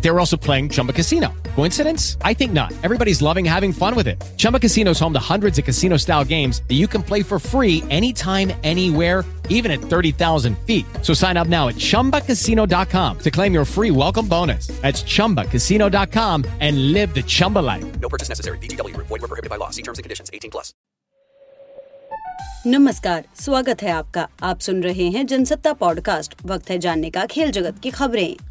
They were also playing Chumba Casino. Coincidence? I think not. Everybody's loving having fun with it. Chumba Casino is home to hundreds of casino style games that you can play for free anytime, anywhere, even at 30,000 feet. So sign up now at chumbacasino.com to claim your free welcome bonus. That's chumbacasino.com and live the Chumba life. No purchase necessary. VGW Group. Void were prohibited by law. See terms and conditions. 18 plus. नमस्कार स्वागत है आपका आप सुन रहे हैं Jansatta podcast वक्त है जानने का खेल जगत की खबरें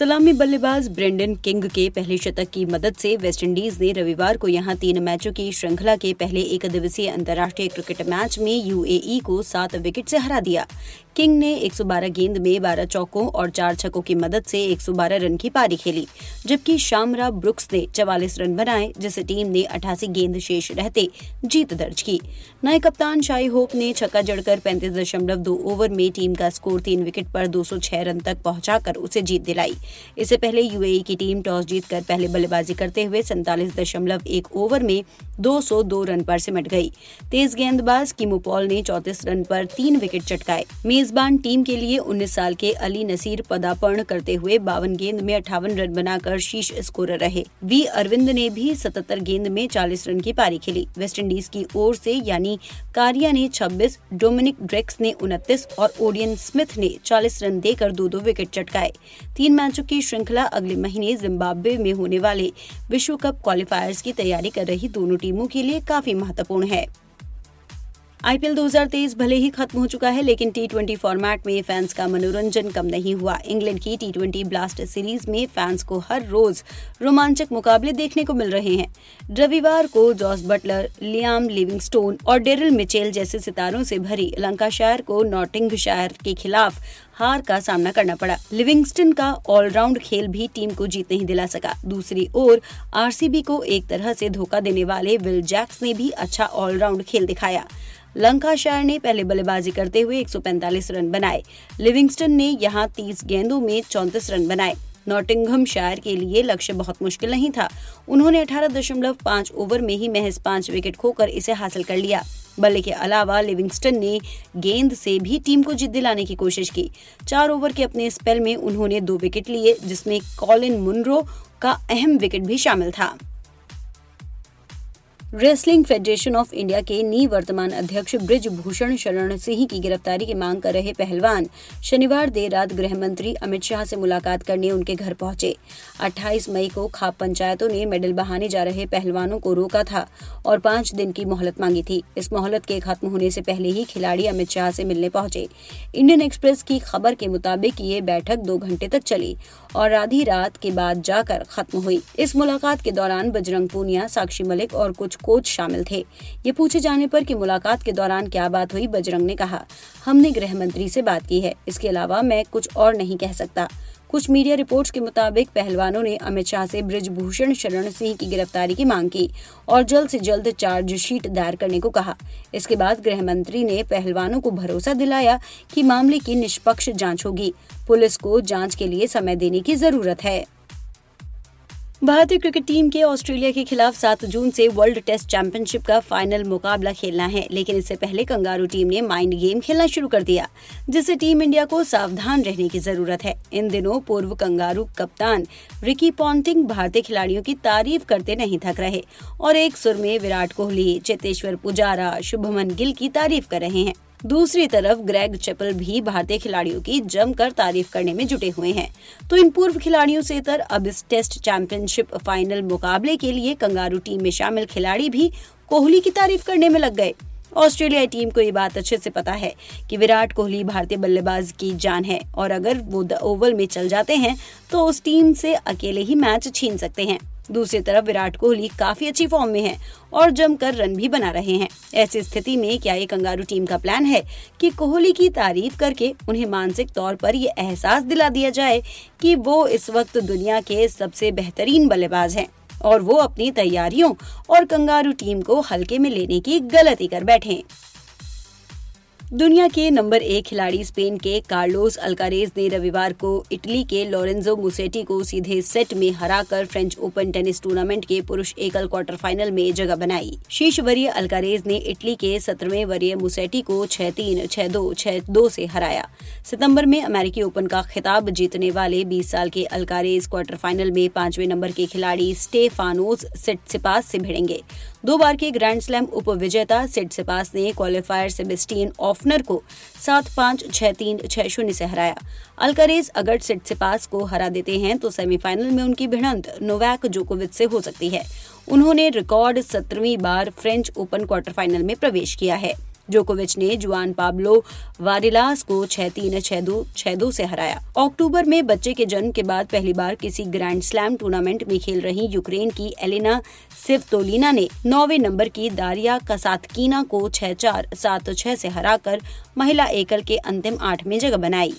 सलामी बल्लेबाज ब्रेंडन किंग के पहले शतक की मदद से वेस्टइंडीज ने रविवार को यहाँ तीन मैचों की श्रृंखला के पहले एक दिवसीय अंतर्राष्ट्रीय क्रिकेट मैच में यूएई को सात विकेट से हरा दिया। किंग ने 112 गेंद में 12 चौकों और चार छक्कों की मदद से 112 रन की पारी खेली, जबकि शामरा ब्रुक्स ने 44 रन बनाए जिसे टीम ने 88 गेंद शेष रहते जीत दर्ज की। नए कप्तान शाही होप ने छक्का जड़कर 35.2 ओवर में टीम का स्कोर तीन विकेट पर 206 रन तक पहुंचाकर उसे जीत दिलाई। इससे पहले यूएई की टीम टॉस जीतकर पहले बल्लेबाजी करते हुए सैंतालीस ओवर में 202 रन पर सिमट गई। तेज गेंदबाज किमो पॉल ने चौतीस रन पर तीन विकेट चटकाए। मेजबान टीम के लिए 19 साल के अली नसीर पदार्पण करते हुए बावन गेंद में अठावन रन बनाकर शीर्ष स्कोरर रहे। वी अरविंद ने भी 77 गेंद में 40 रन की पारी खेली। वेस्टइंडीज की ओर से यानी कारिया ने 26, डोमिनिक ड्रेक्स ने उनतीस और ओडियन स्मिथ ने 40 रन देकर दो दो विकेट चटकाए। तीन मैचों की श्रृंखला अगले महीने जिम्बाब्वे में होने वाले विश्व कप क्वालिफायर्स की तैयारी कर रही दोनों टीमों के लिए काफ़ी महत्वपूर्ण है। आईपीएल 2023 भले ही खत्म हो चुका है, लेकिन टी फॉर्मेट में फैंस का मनोरंजन कम नहीं हुआ। इंग्लैंड की टी ब्लास्ट सीरीज़ में फैंस को हर रोज रोमांचक मुकाबले देखने को मिल रहे हैं। रविवार को जॉस बटलर, लियाम लिविंगस्टोन और डेरिल मिचेल जैसे सितारों से भरी लंकाशायर को नॉटिंग नॉटिंगशायर के खिलाफ हार का सामना करना पड़ा। लिविंगस्टन का ऑलराउंड खेल भी टीम को जीत नहीं दिला सका। दूसरी ओर, आरसीबी को एक तरह से धोखा देने वाले विल जैक्स ने भी अच्छा ऑलराउंड खेल दिखाया। लंकाशायर ने पहले बल्लेबाजी करते हुए 145 रन बनाए। लिविंगस्टन ने यहाँ 30 गेंदों में 34 रन बनाए। नॉटिंघम शायर के लिए लक्ष्य बहुत मुश्किल नहीं था। उन्होंने 18.5 ओवर में ही महज पाँच विकेट खोकर इसे हासिल कर लिया। बल्ले के अलावा लिविंगस्टन ने गेंद से भी टीम को जीत दिलाने की कोशिश की। चार ओवर के अपने स्पेल में उन्होंने दो विकेट लिए, जिसमें कॉलिन मुनरो का अहम विकेट भी शामिल था। रेसलिंग फेडरेशन ऑफ़ इंडिया के निवर्तमान अध्यक्ष ब्रिज भूषण शरण सिंह की गिरफ्तारी की मांग कर रहे पहलवान शनिवार देर रात गृह मंत्री अमित शाह से मुलाकात करने उनके घर पहुँचे। 28 मई को खाप पंचायतों ने मेडल बहाने जा रहे पहलवानों को रोका था और पाँच दिन की मोहलत मांगी थी। इस मोहलत के खत्म होने से पहले ही खिलाड़ी अमित शाह से मिलने पहुँचे। इंडियन एक्सप्रेस की खबर के मुताबिक ये बैठक दो घंटे तक चली और आधी रात के बाद जाकर खत्म हुई। इस मुलाकात के दौरान बजरंग पूनिया, साक्षी मलिक और कुछ कोच शामिल थे। ये पूछे जाने पर कि मुलाकात के दौरान क्या बात हुई, बजरंग ने कहा, हमने गृह मंत्री से बात की है। इसके अलावा मैं कुछ और नहीं कह सकता। कुछ मीडिया रिपोर्ट्स के मुताबिक पहलवानों ने अमित शाह से ब्रिजभूषण शरण सिंह की गिरफ्तारी की मांग की और जल्द से जल्द चार्जशीट दायर करने को कहा। इसके बाद गृह मंत्री ने पहलवानों को भरोसा दिलाया कि मामले की निष्पक्ष जाँच होगी। पुलिस को जाँच के लिए समय देने की ज़रूरत है। भारतीय क्रिकेट टीम के ऑस्ट्रेलिया के खिलाफ 7 जून से वर्ल्ड टेस्ट चैंपियनशिप का फाइनल मुकाबला खेलना है, लेकिन इससे पहले कंगारू टीम ने माइंड गेम खेलना शुरू कर दिया, जिससे टीम इंडिया को सावधान रहने की ज़रूरत है। इन दिनों पूर्व कंगारू कप्तान रिकी पॉन्टिंग भारतीय खिलाड़ियों की तारीफ़ करते नहीं थक रहे और एक सुर में विराट कोहली, चेतेश्वर पुजारा, शुभमन गिल की तारीफ़ कर रहे हैं। दूसरी तरफ़ ग्रेग चेपल भी भारतीय खिलाड़ियों की जमकर तारीफ़ करने में जुटे हुए हैं। तो इन पूर्व खिलाड़ियों से तर अब इस टेस्ट चैंपियनशिप फाइनल मुकाबले के लिए कंगारू टीम में शामिल खिलाड़ी भी कोहली की तारीफ़ करने में लग गए। ऑस्ट्रेलिया टीम को ये बात अच्छे से पता है कि विराट कोहली भारतीय बल्लेबाज की जान है और अगर वो द ओवल में चल जाते हैं तो उस टीम से अकेले ही मैच छीन सकते हैं। दूसरी तरफ़ विराट कोहली काफ़ी अच्छी फॉर्म में है और जमकर रन भी बना रहे हैं। ऐसी स्थिति में क्या ये कंगारू टीम का प्लान है कि कोहली की तारीफ़ करके उन्हें मानसिक तौर पर ये एहसास दिला दिया जाए कि वो इस वक्त दुनिया के सबसे बेहतरीन बल्लेबाज हैं और वो अपनी तैयारियों और कंगारू टीम को हल्के में लेने की गलती कर बैठे दुनिया के नंबर एक खिलाड़ी स्पेन के कार्लोस अल्कारेज ने रविवार को इटली के लोरेंजो मुसेटी को सीधे सेट में हराकर फ्रेंच ओपन टेनिस टूर्नामेंट के पुरुष एकल क्वार्टर फाइनल में जगह बनाई। शीर्ष वरीय अल्कारेज ने इटली के सत्रहवें वरीय मुसेटी को छह तीन, छह दो छह दो से हराया। सितंबर में अमेरिकी ओपन का खिताब जीतने वाले 20 साल के अल्कारेज क्वार्टर फाइनल में पाँचवें नंबर के खिलाड़ी स्टेफानोस सिटसिपास से भिड़ेंगे। दो बार के ग्रैंड स्लैम उप विजेता सिटसिपास ने क्वालिफायर सेबेस्टियन ऑफनर को सात पाँच छह तीन छह शून्य से हराया। अलकरेज अगर पास को हरा देते हैं तो सेमीफाइनल में उनकी भिड़ंत नोवैक जोकोविच से हो सकती है। उन्होंने रिकॉर्ड सत्रहवीं बार फ्रेंच ओपन क्वार्टर फाइनल में प्रवेश किया है। जोकोविच ने जुआन पाब्लो वारिलास को छह तीन, छह दो छह दो से हराया। अक्टूबर में बच्चे के जन्म के बाद पहली बार किसी ग्रैंड स्लैम टूर्नामेंट में खेल रही यूक्रेन की एलिना सिवतोलिना ने नौवे नंबर की दारिया कसातकीना को छह चार, सात छह से हराकर महिला एकल के अंतिम आठ में जगह बनाई।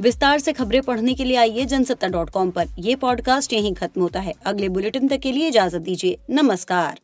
विस्तार से खबरें पढ़ने के लिए आइए जनसत्ता डॉट कॉम पर। यह पॉडकास्ट यहीं खत्म होता है। अगले बुलेटिन तक के लिए इजाज़त दीजिए। नमस्कार।